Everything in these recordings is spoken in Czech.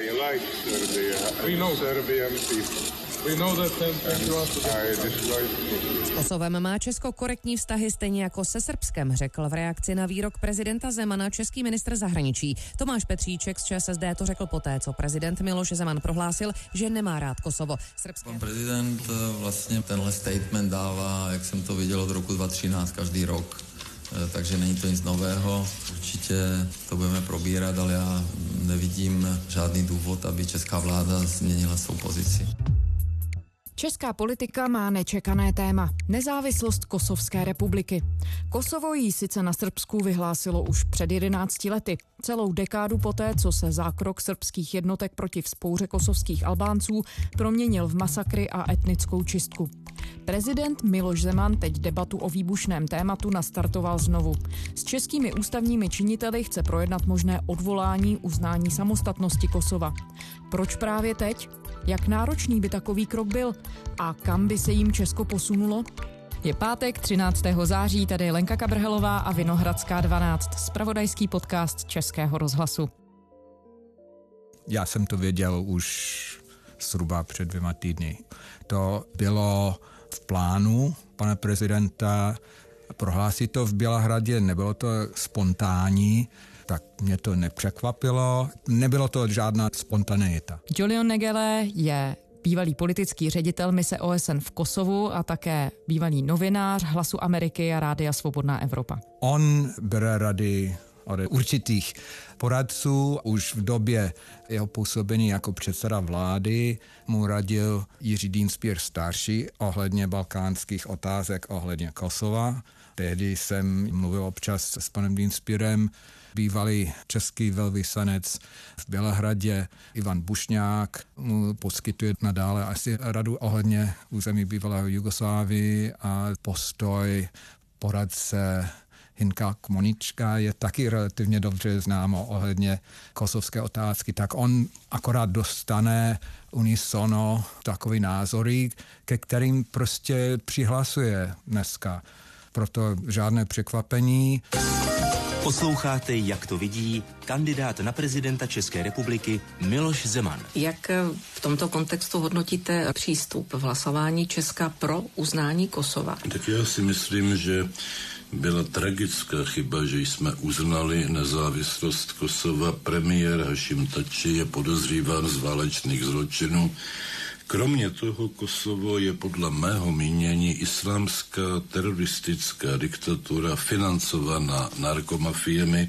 I like Serbia We know. Serbian people. S Kosovem má Česko korektní vztahy stejně jako se Srbskem, řekl v reakci na výrok prezidenta Zemana český ministr zahraničí. Tomáš Petříček z ČSSD to řekl poté, co prezident Miloš Zeman prohlásil, že nemá rád Kosovo. Srbské... Pan prezident eh, vlastně tenhle statement dává, jak jsem to viděl od roku 2013, každý rok. Eh, Takže není to nic nového. Určitě to budeme probírat, ale já nevidím žádný důvod, aby česká vláda změnila svou pozici. Česká politika má nečekané téma. Nezávislost Kosovské republiky. Kosovo jí sice na Srbsku vyhlásilo už před 11 lety. Celou dekádu poté, co se zákrok srbských jednotek proti vzpouře kosovských Albánců proměnil v masakry a etnickou čistku. Prezident Miloš Zeman teď debatu o výbušném tématu nastartoval znovu. S českými ústavními činiteli chce projednat možné odvolání uznání samostatnosti Kosova. Proč právě teď? Jak náročný by takový krok byl? A kam by se jim Česko posunulo? Je pátek 13. září, tady Lenka Kabrhelová a Vinohradská 12, spravodajský podcast Českého rozhlasu. Já jsem to věděl už zhruba před dvěma týdny. To bylo v plánu pana prezidenta prohlásit to v Bělehradě, nebylo to spontánní, tak mě to nepřekvapilo. Nebylo to žádná spontaneita. Julian Negele je bývalý politický ředitel mise OSN v Kosovu a také bývalý novinář Hlasu Ameriky a Rádia Svobodná Evropa. On bere rady od určitých poradců. Už v době jeho působení jako předseda vlády mu radil Jiří Dienspier starší ohledně balkánských otázek, ohledně Kosova. Tehdy jsem mluvil občas s panem Dienspierem, bývalý český velvyslanec v Bělehradě Ivan Bušňák mu poskytuje nadále asi radu ohledně území bývalého Jugoslávii a postoj poradce Hinka Kmonička je taky relativně dobře známo ohledně kosovské otázky, tak on akorát dostane unisono takový názory, ke kterým prostě přihlasuje dneska. Proto žádné překvapení. Posloucháte, jak to vidí kandidát na prezidenta České republiky Miloš Zeman. Jak v tomto kontextu hodnotíte přístup v hlasování Česka pro uznání Kosova? Tak já si myslím, že byla tragická chyba, že jsme uznali nezávislost Kosova. Premiér Hašim Tači je podozříván z válečných zločinů. Kromě toho Kosovo je podle mého mínění islámská teroristická diktatura financovaná narkomafiemi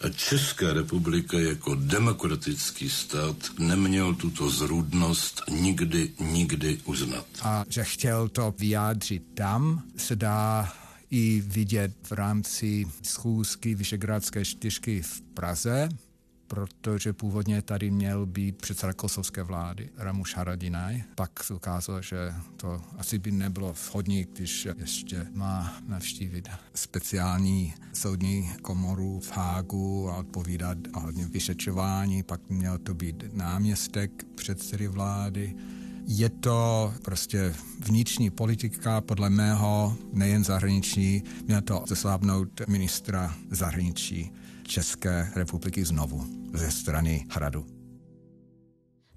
a Česká republika jako demokratický stát neměl tuto zrůdnost nikdy, nikdy uznat. A že chtěl to vyjádřit tam, se dá i vidět v rámci schůzky Vyšegrádské čtyřky v Praze, protože původně tady měl být předseda kosovské vlády Ramuš Haradinaj. Pak se ukázalo, že to asi by nebylo vhodné, když ještě má navštívit speciální soudní komoru v Hágu a odpovídat ohledně vyšetřování. Pak měl to být náměstek předsedy vlády. Je to prostě vnitřní politika, podle mého, nejen zahraniční, měl to zeslábnout ministra zahraničí České republiky znovu ze strany Hradu.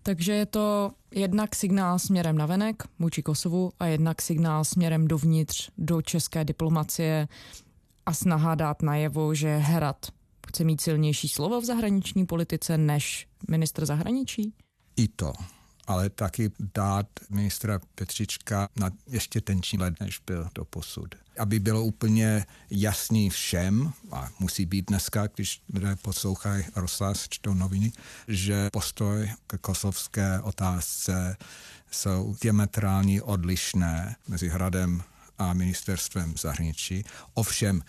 Takže je to jednak signál směrem na venek vůči Kosovu a jednak signál směrem dovnitř do české diplomacie a snaha dát najevo, že Hrad chce mít silnější slovo v zahraniční politice než ministr zahraničí? I to ale taky dát ministra Petřička na ještě tenčí let, než byl do posud. Aby bylo úplně jasný všem, a musí být dneska, když lidé poslouchají rozhlas, čtou noviny, že postoj k kosovské otázce jsou diametrálně odlišné mezi Hradem a ministerstvem zahraničí. Ovšem,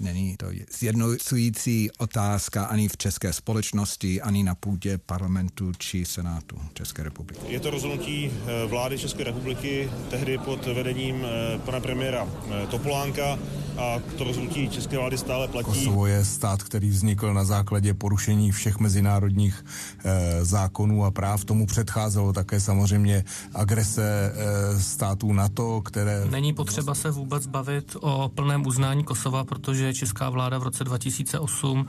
Není to zjednocující otázka ani v české společnosti, ani na půdě parlamentu či senátu České republiky. Je to rozhodnutí vlády České republiky tehdy pod vedením pana premiéra Topolánka a to rozhodnutí české vlády stále platí. Kosovo je stát, který vznikl na základě porušení všech mezinárodních e, zákonů a práv. Tomu předcházelo také samozřejmě agrese e, států NATO, které... Není potřeba se vůbec bavit o plném uznání Kosova, protože že česká vláda v roce 2008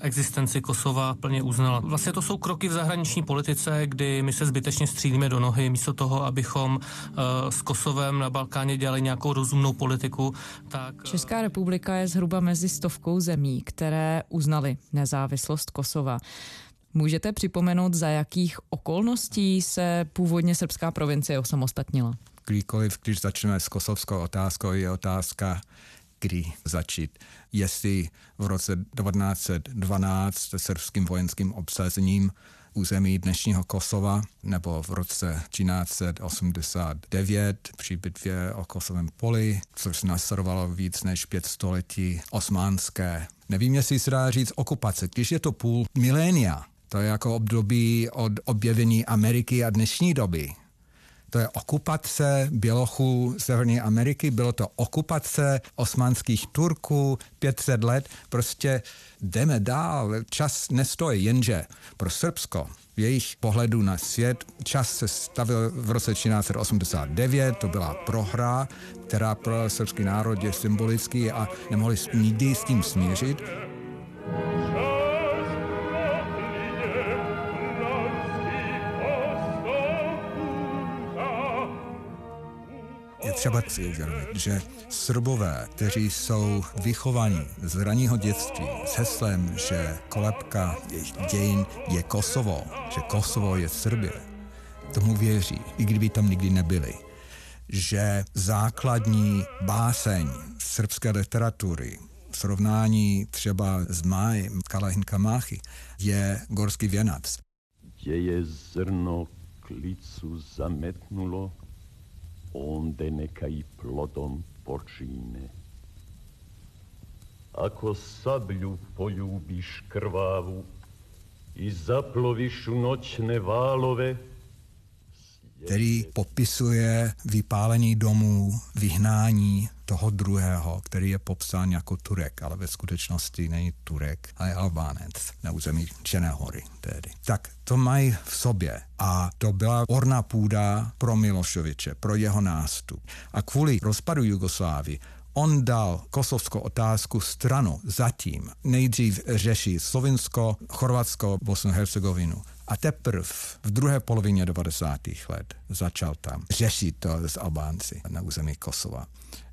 existenci Kosova plně uznala. Vlastně to jsou kroky v zahraniční politice, kdy my se zbytečně střílíme do nohy, místo toho, abychom s Kosovem na Balkáně dělali nějakou rozumnou politiku. Tak... Česká republika je zhruba mezi stovkou zemí, které uznali nezávislost Kosova. Můžete připomenout, za jakých okolností se původně srbská provincie osamostatnila? Kdykoliv, když začneme s kosovskou otázkou, je otázka, kdy začít. Jestli v roce 1912 se srbským vojenským obsazením území dnešního Kosova, nebo v roce 1389 při bitvě o Kosovém poli, což nasledovalo víc než pět století osmánské. Nevím, jestli se dá říct okupace. Když je to půl milénia, to je jako období od objevení Ameriky a dnešní doby. To je okupace Bělochů Severní Ameriky, bylo to okupace osmanských Turků 500 let. Prostě jdeme dál, čas nestojí, jenže pro Srbsko v jejich pohledu na svět. Čas se stavil v roce 1389, to byla prohra, která pro srbský národ je symbolický a nemohli nikdy s tím smířit. Třeba si uvědomit, že Srbové, kteří jsou vychovaní z raného dětství s heslem, že kolebka jejich dějin je Kosovo, že Kosovo je Srbě, tomu věří, i kdyby tam nikdy nebyli že základní báseň srbské literatury v srovnání třeba s májem Kalahin Kamáchy je Gorský věnac. Děje zrno klicu zametnulo, onde neka i plodom počine. Ako sablju poljubiš krvavu i zaploviš u noćne valove, který popisuje vypálení domů, vyhnání toho druhého, který je popsán jako Turek, ale ve skutečnosti není Turek, ale je Albánec na území Černé hory tedy. Tak to mají v sobě a to byla orná půda pro Milošoviče, pro jeho nástup. A kvůli rozpadu Jugoslávy on dal kosovskou otázku stranu zatím. Nejdřív řeší Slovinsko, Chorvatsko, Bosnu, Hercegovinu. A teprve v druhé polovině 90. let začal tam řešit to s Albánci na území Kosova.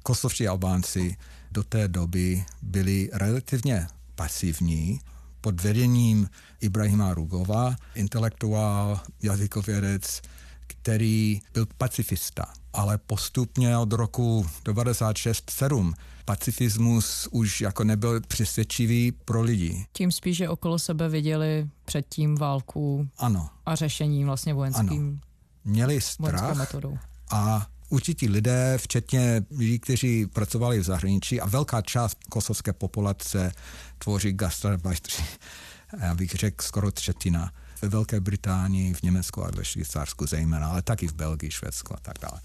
Kosovští Albánci do té doby byli relativně pasivní, pod vedením Ibrahima Rugova, intelektuál, jazykovědec, který byl pacifista, ale postupně od roku 96-7 pacifismus už jako nebyl přesvědčivý pro lidi. Tím spíš, že okolo sebe viděli předtím válku ano. a řešení vlastně vojenským ano. Měli strach metodou. a určití lidé, včetně lidí, kteří pracovali v zahraničí a velká část kosovské populace tvoří gastarbeitři, já bych řekl skoro třetina, ve Velké Británii, v Německu a ve Švýcarsku zejména, ale taky v Belgii, Švédsku a tak dále.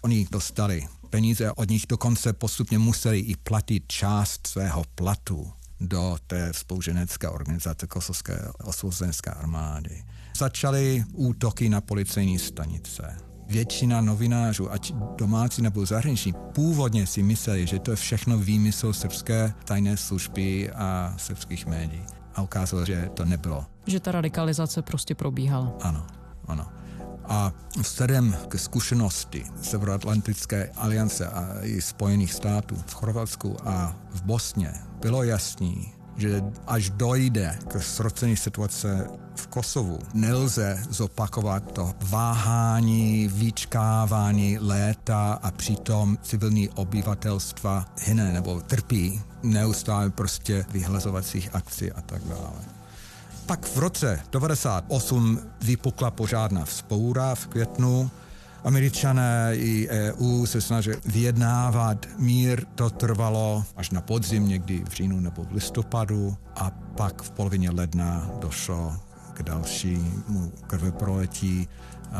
Oni dostali peníze, od nich dokonce postupně museli i platit část svého platu do té spouženecké organizace Kosovské osvobozenecké armády. Začaly útoky na policejní stanice. Většina novinářů, ať domácí nebo zahraniční, původně si mysleli, že to je všechno výmysl srbské tajné služby a srbských médií. A ukázalo, že to nebylo. Že ta radikalizace prostě probíhala. Ano, ano. A vzhledem k zkušenosti Severoatlantické aliance a i Spojených států v Chorvatsku a v Bosně bylo jasný, že až dojde k srocení situace v Kosovu, nelze zopakovat to váhání, vyčkávání léta a přitom civilní obyvatelstva hyne nebo trpí neustále prostě vyhlazovacích akcí a tak dále. Pak v roce 98 vypukla požádná vzpoura v květnu. Američané i EU se snažili vyjednávat. Mír to trvalo až na podzim, někdy v říjnu nebo v listopadu. A pak v polovině ledna došlo k dalšímu krveproletí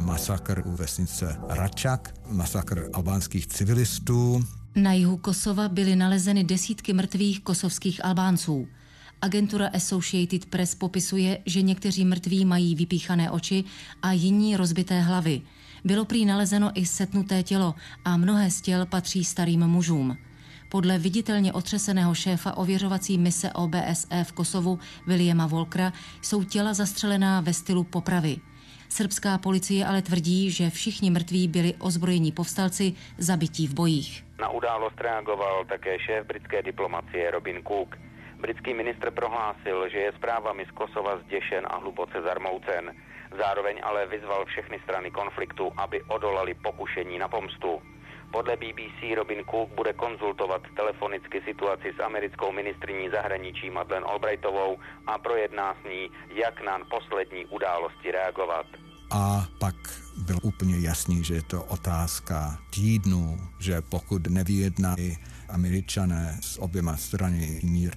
masakr u vesnice Račak, masakr albánských civilistů. Na jihu Kosova byly nalezeny desítky mrtvých kosovských Albánců. Agentura Associated Press popisuje, že někteří mrtví mají vypíchané oči a jiní rozbité hlavy. Bylo prý nalezeno i setnuté tělo a mnohé z těl patří starým mužům. Podle viditelně otřeseného šéfa ověřovací mise OBSE v Kosovu Williama Volkra jsou těla zastřelená ve stylu popravy. Srbská policie ale tvrdí, že všichni mrtví byli ozbrojení povstalci zabití v bojích. Na událost reagoval také šéf britské diplomacie Robin Cook. Britský ministr prohlásil, že je zprávami z Kosova zděšen a hluboce zarmoucen. Zároveň ale vyzval všechny strany konfliktu, aby odolali pokušení na pomstu. Podle BBC Robin Cook bude konzultovat telefonicky situaci s americkou ministriní zahraničí Madeleine Albrightovou a projedná s ní, jak na poslední události reagovat. A pak byl úplně jasný, že je to otázka týdnů, že pokud nevyjednají američané s oběma strany mír,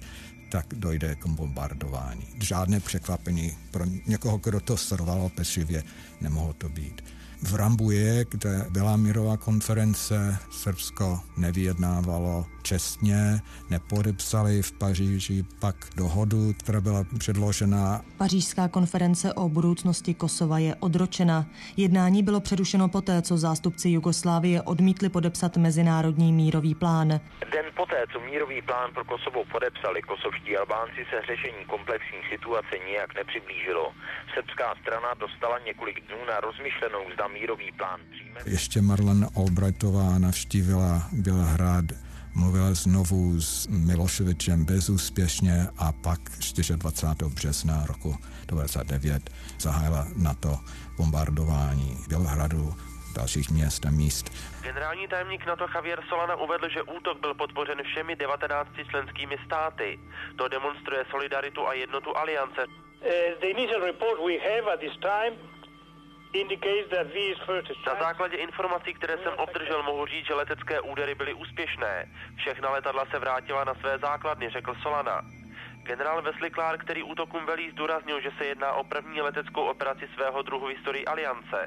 tak dojde k bombardování. Žádné překvapení pro někoho, kdo to srovalo pečlivě, nemohlo to být. V Rambuje, kde byla mírová konference, Srbsko nevyjednávalo čestně, nepodepsali v Paříži pak dohodu, která byla předložena. Pařížská konference o budoucnosti Kosova je odročena. Jednání bylo přerušeno poté, co zástupci Jugoslávie odmítli podepsat mezinárodní mírový plán. Den poté, co mírový plán pro Kosovo podepsali kosovští Albánci, se řešení komplexní situace nijak nepřiblížilo. Srbská strana dostala několik dnů na rozmyšlenou, zda mírový plán přijme. Ještě Marlene Albrightová navštívila Bělehrad mluvila znovu s Miloševičem bezúspěšně a pak 24. března roku 1999 zahájila na to bombardování Bělehradu, dalších měst a míst. Generální tajemník NATO Javier Solana uvedl, že útok byl podpořen všemi 19 členskými státy. To demonstruje solidaritu a jednotu aliance. Uh, the initial report we have at this time na základě informací, které jsem obdržel, mohu říct, že letecké údery byly úspěšné. Všechna letadla se vrátila na své základny, řekl Solana. Generál Wesley Clark, který útokům velí, zdůraznil, že se jedná o první leteckou operaci svého druhu v historii aliance.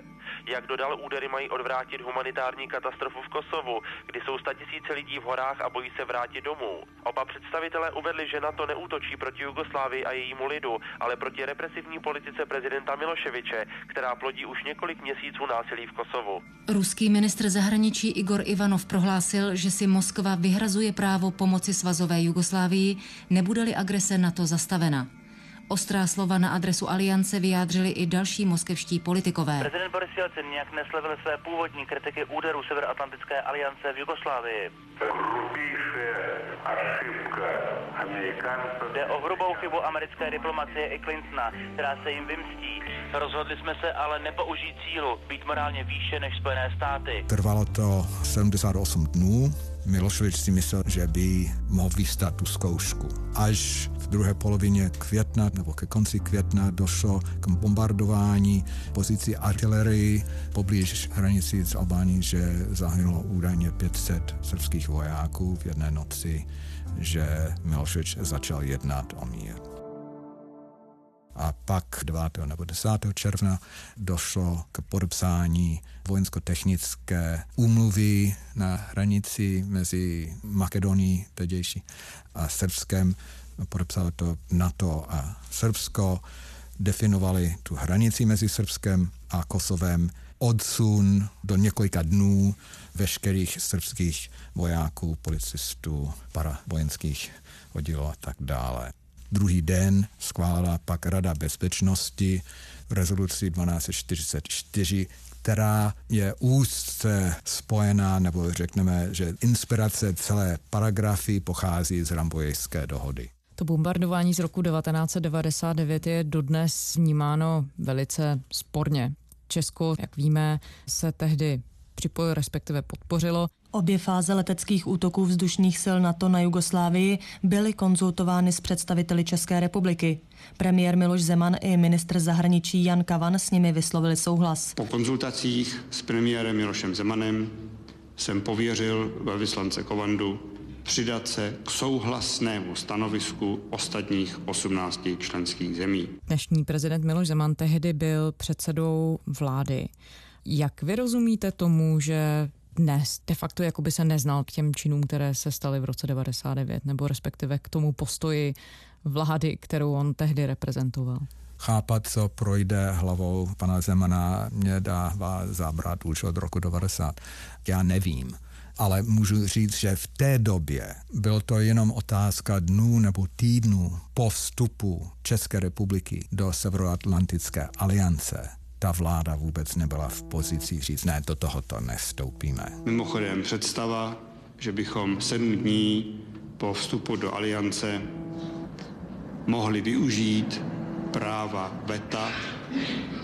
Jak dodal, údery mají odvrátit humanitární katastrofu v Kosovu, kdy jsou tisíce lidí v horách a bojí se vrátit domů. Oba představitelé uvedli, že NATO neútočí proti Jugoslávii a jejímu lidu, ale proti represivní politice prezidenta Miloševiče, která plodí už několik měsíců násilí v Kosovu. Ruský ministr zahraničí Igor Ivanov prohlásil, že si Moskva vyhrazuje právo pomoci svazové Jugoslávii, nebude-li agrese NATO zastavena. Ostrá slova na adresu aliance vyjádřili i další moskevští politikové. Prezident Boris Jelcin nějak neslevil své původní kritiky úderu Severoatlantické aliance v Jugoslávii. Jde o hrubou chybu americké diplomacie i Clintona, která se jim vymstí. Rozhodli jsme se ale nepoužít cílu, být morálně výše než Spojené státy. Trvalo to 78 dnů. Miloševič si myslel, že by mohl vystát tu zkoušku. Až v druhé polovině května nebo ke konci května došlo k bombardování pozicí artilerii poblíž hranici s Albánií, že zahynulo údajně 500 srbských vojáků v jedné noci, že Miloševič začal jednat o mír. A pak 9. nebo 10. června došlo k podepsání vojensko-technické úmluvy na hranici mezi Makedonií tedější a Srbskem. Podepsalo to NATO a Srbsko, definovali tu hranici mezi Srbskem a Kosovem, odsun do několika dnů veškerých srbských vojáků, policistů, paravojenských oddílů a tak dále. Druhý den schválila pak Rada bezpečnosti rezoluci 1244, která je úzce spojená, nebo řekneme, že inspirace celé paragrafy pochází z Rambojské dohody. To bombardování z roku 1999 je dodnes vnímáno velice sporně. Česko, jak víme, se tehdy připojilo, respektive podpořilo. Obě fáze leteckých útoků vzdušných sil NATO na Jugoslávii byly konzultovány s představiteli České republiky. Premiér Miloš Zeman i ministr zahraničí Jan Kavan s nimi vyslovili souhlas. Po konzultacích s premiérem Milošem Zemanem jsem pověřil vyslance Kovandu přidat se k souhlasnému stanovisku ostatních 18 členských zemí. Dnešní prezident Miloš Zeman tehdy byl předsedou vlády. Jak vy rozumíte tomu, že dnes de facto jako by se neznal k těm činům, které se staly v roce 99, nebo respektive k tomu postoji vlády, kterou on tehdy reprezentoval? Chápat, co projde hlavou pana Zemana, mě dává zabrat už od roku 90. Já nevím. ale můžu říct, že v té době bylo to jenom otázka dnů nebo týdnů po vstupu České republiky do Severoatlantické aliance ta vláda vůbec nebyla v pozici říct, ne, do tohoto nestoupíme. Mimochodem představa, že bychom sedm dní po vstupu do aliance mohli využít práva VETA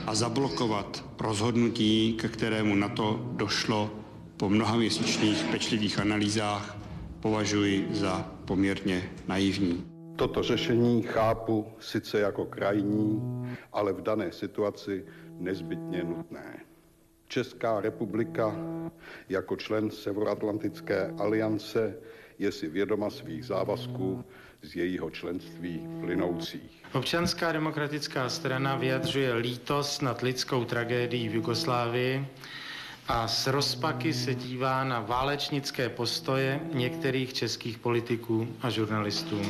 a zablokovat rozhodnutí, ke kterému na to došlo po mnoha měsíčních pečlivých analýzách, považuji za poměrně naivní. Toto řešení chápu sice jako krajní, ale v dané situaci nezbytně nutné. Česká republika jako člen Severoatlantické aliance je si vědoma svých závazků z jejího členství plynoucích. Občanská demokratická strana vyjadřuje lítost nad lidskou tragédií v Jugoslávii a s rozpaky se dívá na válečnické postoje některých českých politiků a žurnalistů.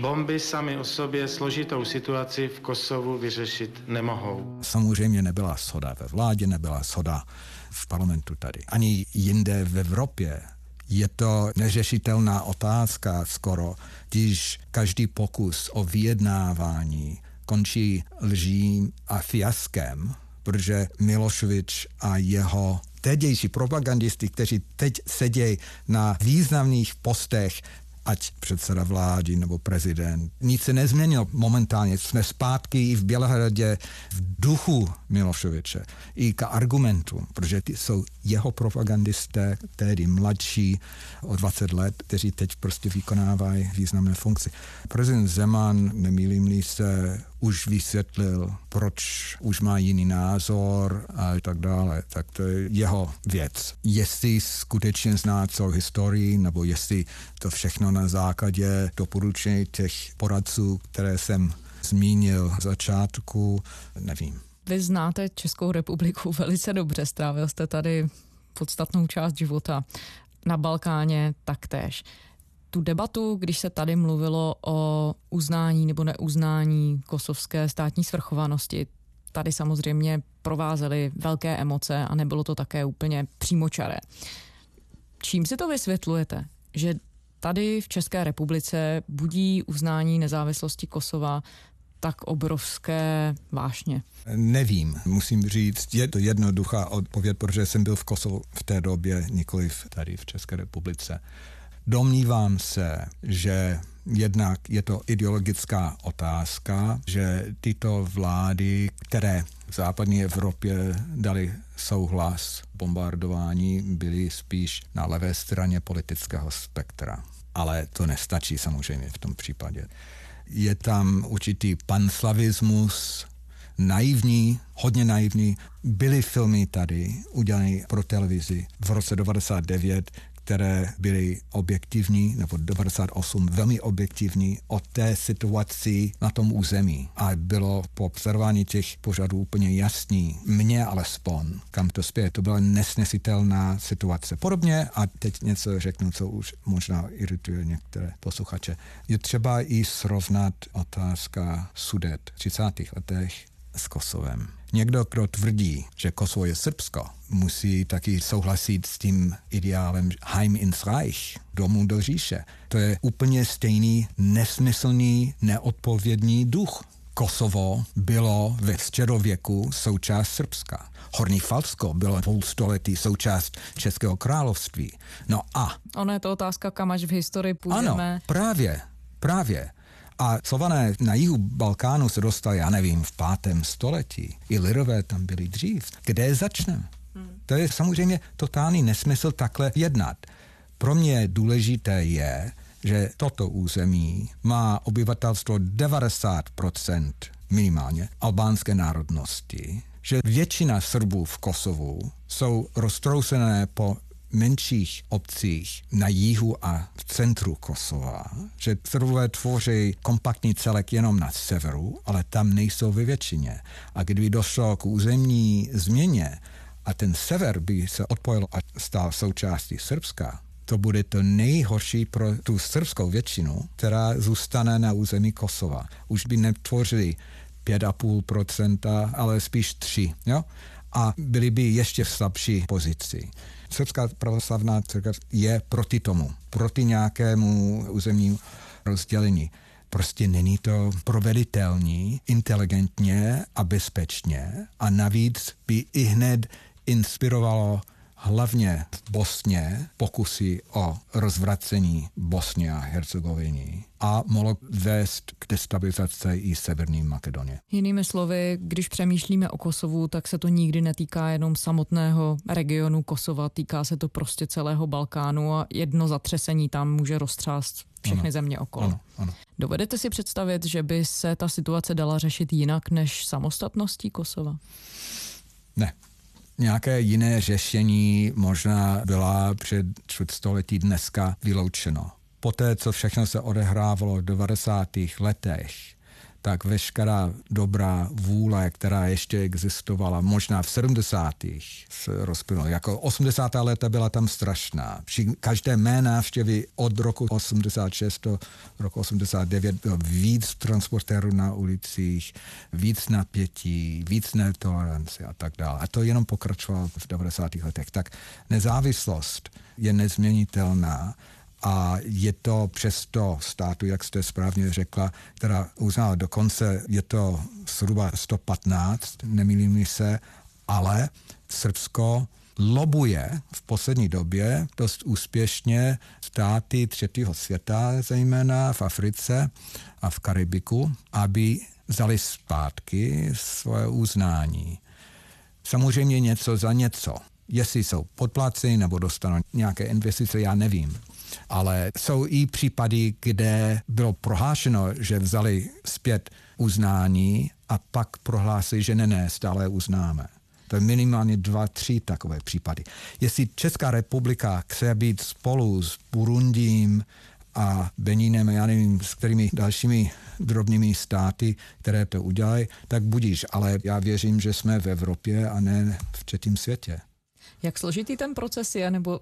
Bomby sami o sobě složitou situaci v Kosovu vyřešit nemohou. Samozřejmě nebyla shoda ve vládě, nebyla shoda v parlamentu tady. Ani jinde v Evropě. Je to neřešitelná otázka skoro, když každý pokus o vyjednávání končí lží a fiaskem, protože Miloševič a jeho tedější propagandisty, kteří teď sedějí na významných postech ať předseda vlády nebo prezident. Nic se nezměnilo momentálně. Jsme zpátky i v Bělehradě v duchu Miloševiče i k argumentům, protože ty jsou jeho propagandisté, tedy mladší o 20 let, kteří teď prostě vykonávají významné funkce. Prezident Zeman, nemýlím se, už vysvětlil, proč už má jiný názor a tak dále. Tak to je jeho věc. Jestli skutečně zná celou historii, nebo jestli to všechno na základě doporučení těch poradců, které jsem zmínil v začátku, nevím. Vy znáte Českou republiku velice dobře, strávil jste tady podstatnou část života. Na Balkáně taktéž tu debatu, když se tady mluvilo o uznání nebo neuznání kosovské státní svrchovanosti, tady samozřejmě provázely velké emoce a nebylo to také úplně přímočaré. Čím si to vysvětlujete, že tady v České republice budí uznání nezávislosti Kosova tak obrovské vášně? Nevím, musím říct, je to jednoduchá odpověď, protože jsem byl v Kosovu v té době, nikoliv tady v České republice. Domnívám se, že jednak je to ideologická otázka, že tyto vlády, které v západní Evropě dali souhlas bombardování, byly spíš na levé straně politického spektra. Ale to nestačí samozřejmě v tom případě. Je tam určitý panslavismus, naivní, hodně naivní. Byly filmy tady, udělané pro televizi v roce 99, které byly objektivní, nebo 98 velmi objektivní o té situaci na tom území. A bylo po observování těch pořadů úplně jasný, mně alespoň, kam to spěje. To byla nesnesitelná situace. Podobně, a teď něco řeknu, co už možná irituje některé posluchače, je třeba i srovnat otázka sudet v 30. letech s Kosovem. Někdo, kdo tvrdí, že Kosovo je Srbsko, musí taky souhlasit s tím ideálem Heim ins Reich, domů do říše. To je úplně stejný nesmyslný, neodpovědný duch. Kosovo bylo ve středověku součást Srbska. Horní Falsko bylo půl století součást Českého království. No a... Ono je to otázka, kam až v historii půjdeme. Ano, právě, právě. A Slované na jihu Balkánu se dostali, já nevím, v pátém století. I Lirové tam byli dřív. Kde začneme? Hmm. To je samozřejmě totální nesmysl takhle jednat. Pro mě důležité je, že toto území má obyvatelstvo 90% minimálně albánské národnosti, že většina Srbů v Kosovu jsou roztrousené po menších obcích na jihu a v centru Kosova, že Srbové tvoří kompaktní celek jenom na severu, ale tam nejsou ve většině. A kdyby došlo k územní změně a ten sever by se odpojil a stal součástí Srbska, to bude to nejhorší pro tu srbskou většinu, která zůstane na území Kosova. Už by netvořili 5,5%, ale spíš 3. Jo? a byli by ještě v slabší pozici. Srbská pravoslavná církev je proti tomu, proti nějakému územnímu rozdělení. Prostě není to proveditelný inteligentně a bezpečně a navíc by i hned inspirovalo hlavně v Bosně pokusy o rozvracení Bosny a Hercegoviny a mohlo vést k destabilizaci i Severní Makedonie. Jinými slovy, když přemýšlíme o Kosovu, tak se to nikdy netýká jenom samotného regionu Kosova, týká se to prostě celého Balkánu a jedno zatřesení tam může roztřást všechny ano. země okolo. Ano, ano. Dovedete si představit, že by se ta situace dala řešit jinak než samostatností Kosova? Ne, nějaké jiné řešení možná byla před čtvrtstoletí dneska vyloučeno. Poté, co všechno se odehrávalo v 90. letech, tak veškerá dobrá vůle, která ještě existovala, možná v 70. se rozplynula. Jako 80. léta byla tam strašná. Při každé mé návštěvy od roku 86 do roku 89 bylo víc transportérů na ulicích, víc napětí, víc netolerance a tak dále. A to jenom pokračovalo v 90. letech. Tak nezávislost je nezměnitelná a je to přesto státu, jak jste správně řekla, která uznala dokonce, je to zhruba 115, nemýlím se, ale Srbsko lobuje v poslední době dost úspěšně státy třetího světa, zejména v Africe a v Karibiku, aby vzali zpátky svoje uznání. Samozřejmě něco za něco. Jestli jsou podplaceni nebo dostanou nějaké investice, já nevím ale jsou i případy, kde bylo prohlášeno, že vzali zpět uznání a pak prohlásili, že ne, ne, stále uznáme. To je minimálně dva, tři takové případy. Jestli Česká republika chce být spolu s Burundím a Beninem, já nevím, s kterými dalšími drobnými státy, které to udělají, tak budíš. Ale já věřím, že jsme v Evropě a ne v třetím světě. Jak složitý ten proces je, nebo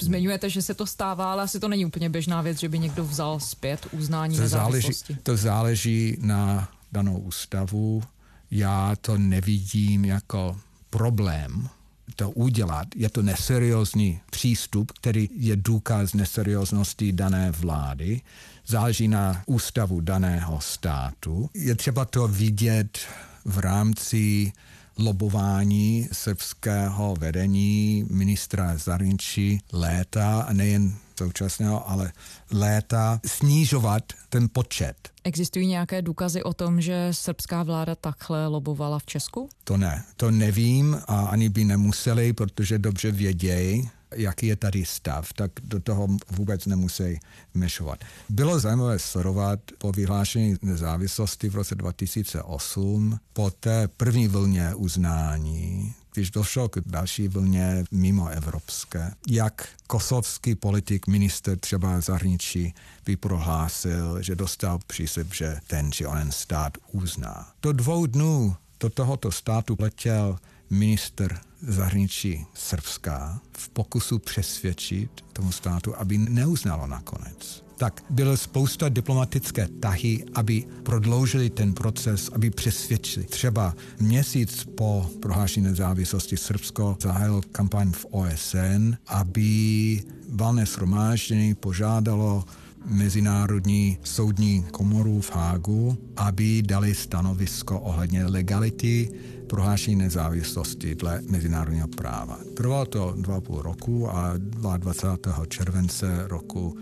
zmiňujete, že se to stává, ale asi to není úplně běžná věc, že by někdo vzal zpět uznání to záleží, to záleží na danou ústavu. Já to nevidím jako problém to udělat. Je to neseriózní přístup, který je důkaz neserióznosti dané vlády. Záleží na ústavu daného státu. Je třeba to vidět v rámci lobování srbského vedení ministra zahraničí léta, a nejen současného, ale léta snižovat ten počet. Existují nějaké důkazy o tom, že srbská vláda takhle lobovala v Česku? To ne, to nevím a ani by nemuseli, protože dobře vědějí, jaký je tady stav, tak do toho vůbec nemusí vmešovat. Bylo zajímavé sledovat po vyhlášení nezávislosti v roce 2008, po té první vlně uznání, když došlo k další vlně mimo evropské, jak kosovský politik, minister třeba zahraničí, by prohlásil, že dostal příslip, že ten či onen stát uzná. Do dvou dnů do tohoto státu letěl minister zahraničí Srbská v pokusu přesvědčit tomu státu, aby neuznalo nakonec tak bylo spousta diplomatické tahy, aby prodloužili ten proces, aby přesvědčili. Třeba měsíc po prohlášení nezávislosti Srbsko zahájilo kampaň v OSN, aby valné shromáždění požádalo Mezinárodní soudní komoru v Hágu, aby dali stanovisko ohledně legality prohlášení nezávislosti dle mezinárodního práva. Trvalo to dva půl roku a 22. července roku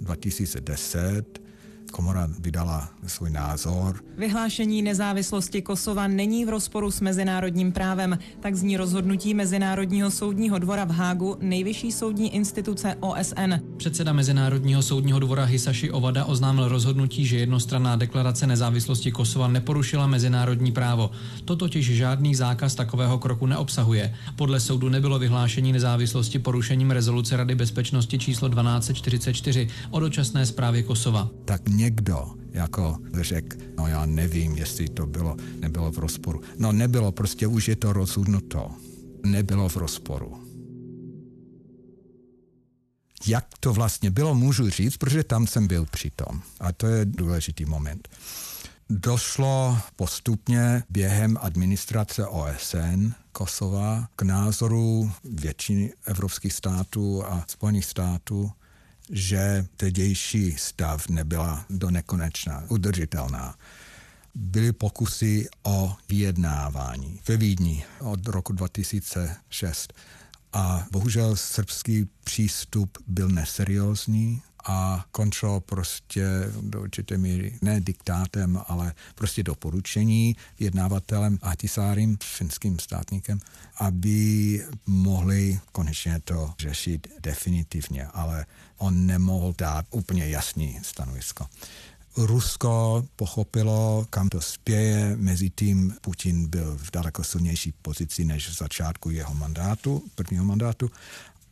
2010 komora vydala svůj názor. Vyhlášení nezávislosti Kosova není v rozporu s mezinárodním právem, tak zní rozhodnutí Mezinárodního soudního dvora v Hágu, nejvyšší soudní instituce OSN. Předseda Mezinárodního soudního dvora Hisashi Ovada oznámil rozhodnutí, že jednostranná deklarace nezávislosti Kosova neporušila mezinárodní právo. To totiž žádný zákaz takového kroku neobsahuje. Podle soudu nebylo vyhlášení nezávislosti porušením rezoluce Rady bezpečnosti číslo 1244 o dočasné zprávě Kosova. Tak někdo jako řekl, no já nevím, jestli to bylo, nebylo v rozporu. No nebylo, prostě už je to rozhodnuto. Nebylo v rozporu. Jak to vlastně bylo, můžu říct, protože tam jsem byl přitom. A to je důležitý moment. Došlo postupně během administrace OSN Kosova k názoru většiny evropských států a Spojených států, že tedější stav nebyla do nekonečna udržitelná. Byly pokusy o vyjednávání ve Vídni od roku 2006 a bohužel srbský přístup byl neseriózní a končilo prostě do určité míry ne diktátem, ale prostě doporučení vyjednávatelem Atisárím, finským státníkem, aby mohli konečně to řešit definitivně, ale on nemohl dát úplně jasný stanovisko. Rusko pochopilo, kam to spěje, mezi tím Putin byl v daleko silnější pozici než v začátku jeho mandátu, prvního mandátu,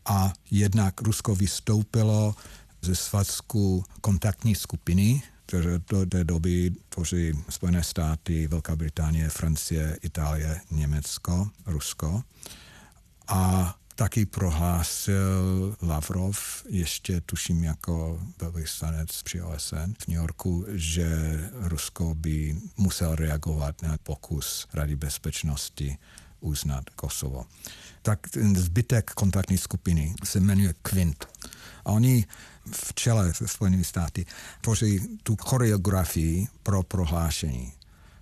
a jednak Rusko vystoupilo ze svazku kontaktní skupiny, které do té doby tvoří Spojené státy, Velká Británie, Francie, Itálie, Německo, Rusko. A taky prohlásil Lavrov, ještě tuším jako velvyslanec při OSN v New Yorku, že Rusko by musel reagovat na pokus Rady bezpečnosti uznat Kosovo. Tak ten zbytek kontaktní skupiny se jmenuje Quint. A oni v čele se Spojenými státy tvoří tu choreografii pro prohlášení.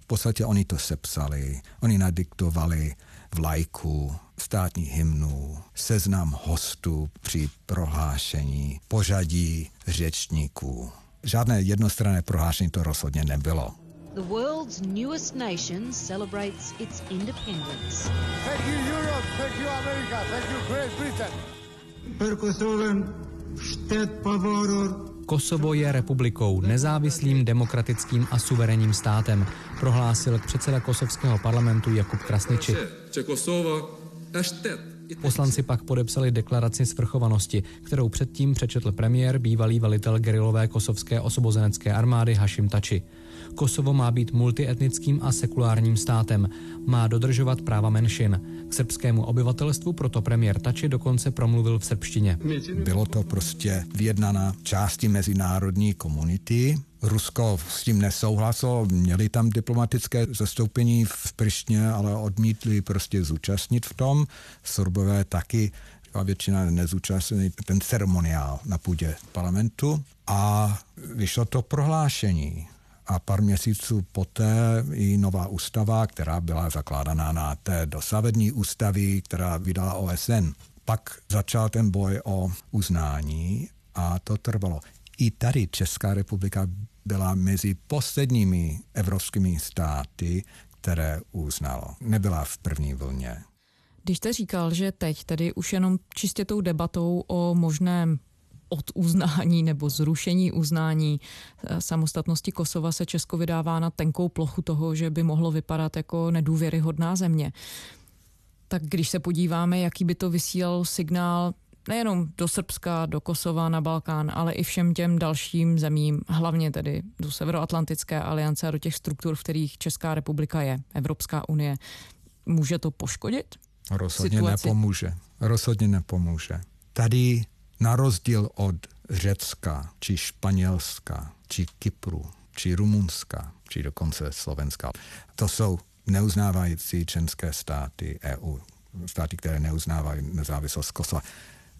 V podstatě oni to sepsali, oni nadiktovali vlajku, státní hymnu, seznam hostů při prohlášení, pořadí řečníků. Žádné jednostranné prohlášení to rozhodně nebylo. The world's newest nation celebrates its independence. Thank you Europe, thank you America, thank you Great Britain. Kosovo je republikou, nezávislým, demokratickým a suverénním státem, prohlásil předseda kosovského parlamentu Jakub Krasniči. Poslanci pak podepsali deklaraci svrchovanosti, kterou předtím přečetl premiér, bývalý velitel gerilové kosovské osobozenecké armády Hashim Tači. Kosovo má být multietnickým a sekulárním státem, má dodržovat práva menšin. K srbskému obyvatelstvu proto premiér Tači dokonce promluvil v srbštině. Bylo to prostě vyjednaná části mezinárodní komunity, Rusko s tím nesouhlasilo, měli tam diplomatické zastoupení v Prištně, ale odmítli prostě zúčastnit v tom. Srbové taky a většina nezúčastněný ten ceremoniál na půdě parlamentu a vyšlo to prohlášení a pár měsíců poté i nová ústava, která byla zakládaná na té dosavadní ústavy, která vydala OSN. Pak začal ten boj o uznání a to trvalo. I tady Česká republika byla mezi posledními evropskými státy, které uznalo. Nebyla v první vlně. Když jste říkal, že teď tedy už jenom čistě tou debatou o možném od uznání nebo zrušení uznání eh, samostatnosti Kosova se Česko vydává na tenkou plochu toho, že by mohlo vypadat jako nedůvěryhodná země. Tak když se podíváme, jaký by to vysílal signál nejenom do Srbska, do Kosova, na Balkán, ale i všem těm dalším zemím, hlavně tedy do Severoatlantické aliance a do těch struktur, v kterých Česká republika je, Evropská unie. Může to poškodit? Rozhodně situaci? nepomůže. Rozhodně nepomůže. Tady na rozdíl od Řecka, či Španělska, či Kypru, či Rumunska, či dokonce Slovenska. To jsou neuznávající členské státy EU, státy, které neuznávají nezávislost Kosova.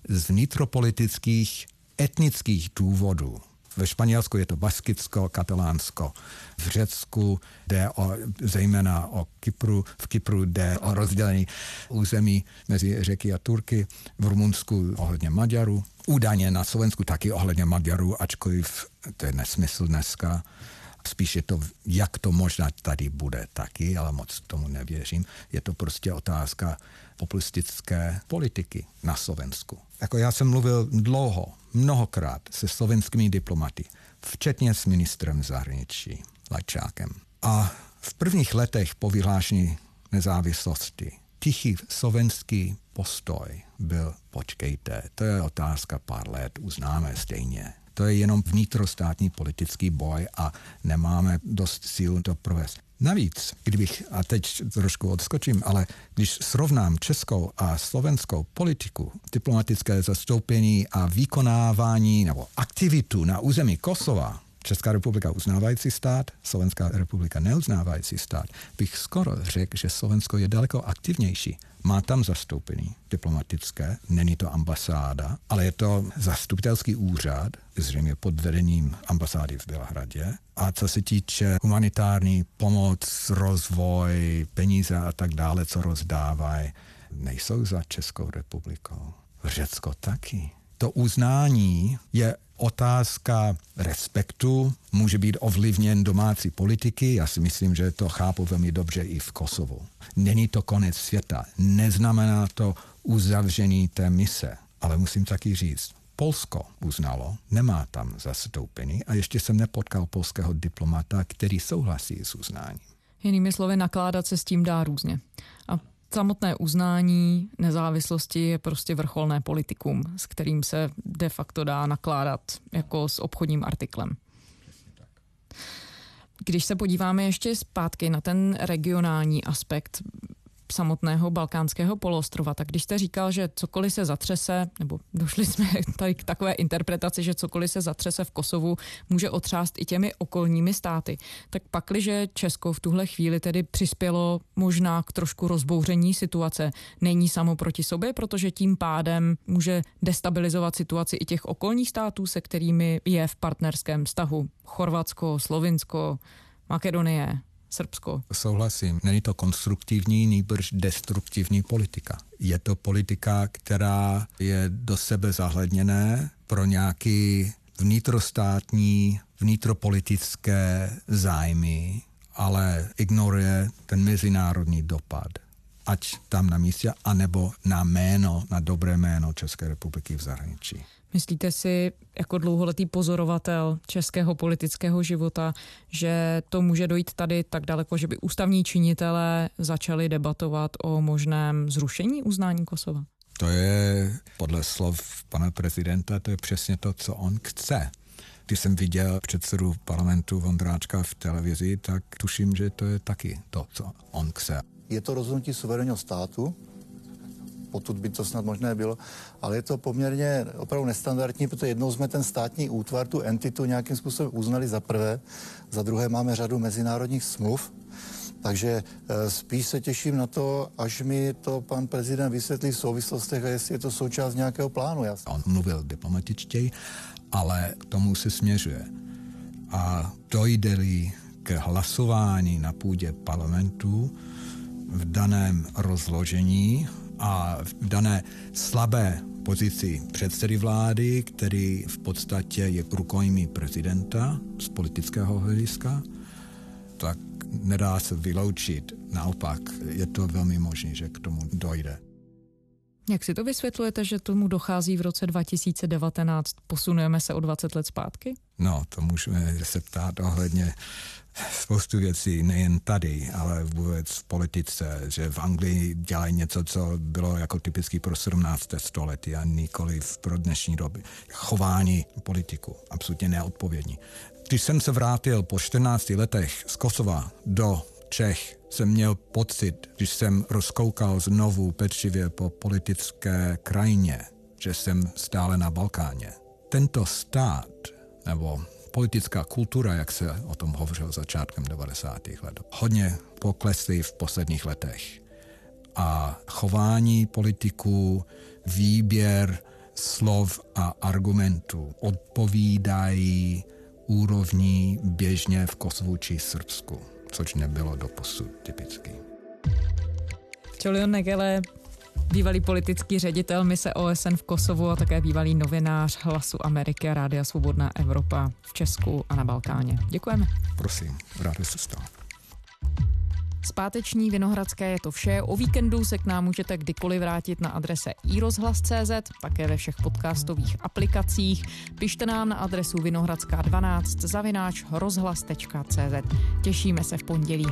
Z vnitropolitických etnických důvodů ve Španělsku je to Baskicko, Katalánsko. V Řecku jde o, zejména o Kypru. V Kypru jde o rozdělení území mezi Řeky a Turky. V Rumunsku ohledně Maďarů. Údajně na Slovensku taky ohledně Maďarů, ačkoliv to je nesmysl dneska. Spíš je to, jak to možná tady bude taky, ale moc tomu nevěřím. Je to prostě otázka populistické politiky na Slovensku. Jako já jsem mluvil dlouho, mnohokrát se slovenskými diplomaty, včetně s ministrem zahraničí Lajčákem. A v prvních letech po vyhlášení nezávislosti tichý slovenský postoj byl počkejte, to je otázka pár let, uznáme stejně. To je jenom vnitrostátní politický boj a nemáme dost síl to provést. Navíc, kdybych, a teď trošku odskočím, ale když srovnám českou a slovenskou politiku, diplomatické zastoupení a vykonávání nebo aktivitu na území Kosova, Česká republika uznávající stát, Slovenská republika neuznávající stát, bych skoro řekl, že Slovensko je daleko aktivnější. Má tam zastoupení diplomatické, není to ambasáda, ale je to zastupitelský úřad, zřejmě pod vedením ambasády v Bělehradě. A co se týče humanitární pomoc, rozvoj, peníze a tak dále, co rozdávají, nejsou za Českou republikou. Řecko taky. To uznání je otázka respektu, může být ovlivněn domácí politiky, já si myslím, že to chápu velmi dobře i v Kosovu. Není to konec světa, neznamená to uzavření té mise, ale musím taky říct, Polsko uznalo, nemá tam zastoupení a ještě jsem nepotkal polského diplomata, který souhlasí s uznáním. Jinými slovy, nakládat se s tím dá různě. A samotné uznání nezávislosti je prostě vrcholné politikum, s kterým se de facto dá nakládat jako s obchodním artiklem. Když se podíváme ještě zpátky na ten regionální aspekt samotného balkánského poloostrova. Tak když jste říkal, že cokoliv se zatřese, nebo došli jsme tady k takové interpretaci, že cokoliv se zatřese v Kosovu, může otřást i těmi okolními státy, tak pakliže Česko v tuhle chvíli tedy přispělo možná k trošku rozbouření situace, není samo proti sobě, protože tím pádem může destabilizovat situaci i těch okolních států, se kterými je v partnerském vztahu. Chorvatsko, Slovinsko, Makedonie, Srbsko. Souhlasím. Není to konstruktivní, nýbrž destruktivní politika. Je to politika, která je do sebe zahledněné pro nějaký vnitrostátní, vnitropolitické zájmy, ale ignoruje ten mezinárodní dopad ať tam na místě, anebo na jméno, na dobré jméno České republiky v zahraničí. Myslíte si jako dlouholetý pozorovatel českého politického života, že to může dojít tady tak daleko, že by ústavní činitelé začali debatovat o možném zrušení uznání Kosova? To je podle slov pana prezidenta, to je přesně to, co on chce. Když jsem viděl předsedu parlamentu Vondráčka v televizi, tak tuším, že to je taky to, co on chce. Je to rozhodnutí suverénního státu, potud by to snad možné bylo, ale je to poměrně opravdu nestandardní, protože jednou jsme ten státní útvar, tu entitu nějakým způsobem uznali za prvé, za druhé máme řadu mezinárodních smluv, takže eh, spíš se těším na to, až mi to pan prezident vysvětlí v souvislostech a jestli je to součást nějakého plánu. Jasný. On mluvil diplomatičtěji, ale k tomu se směřuje. A dojde-li k hlasování na půdě parlamentu v daném rozložení a v dané slabé pozici předsedy vlády, který v podstatě je rukojmí prezidenta z politického hlediska, tak nedá se vyloučit. Naopak je to velmi možné, že k tomu dojde. Jak si to vysvětlujete, že tomu dochází v roce 2019? Posunujeme se o 20 let zpátky? No, to můžeme se ptát ohledně spoustu věcí, nejen tady, ale vůbec v politice, že v Anglii dělají něco, co bylo jako typický pro 17. století a nikoli pro dnešní doby. Chování politiku, absolutně neodpovědní. Když jsem se vrátil po 14 letech z Kosova do Čech, jsem měl pocit, když jsem rozkoukal znovu pečlivě po politické krajině, že jsem stále na Balkáně. Tento stát, nebo politická kultura, jak se o tom hovořil začátkem 90. let, hodně poklesly v posledních letech. A chování politiků, výběr slov a argumentů odpovídají úrovní běžně v Kosovu či Srbsku, což nebylo doposud typicky. Čolion Negele bývalý politický ředitel mise OSN v Kosovu a také bývalý novinář Hlasu Ameriky a Rádia Svobodná Evropa v Česku a na Balkáně. Děkujeme. Prosím, rád se Zpáteční Vinohradské je to vše. O víkendu se k nám můžete kdykoliv vrátit na adrese iRozhlas.cz, také ve všech podcastových aplikacích. Pište nám na adresu vinohradská12 zavináč rozhlas.cz. Těšíme se v pondělí.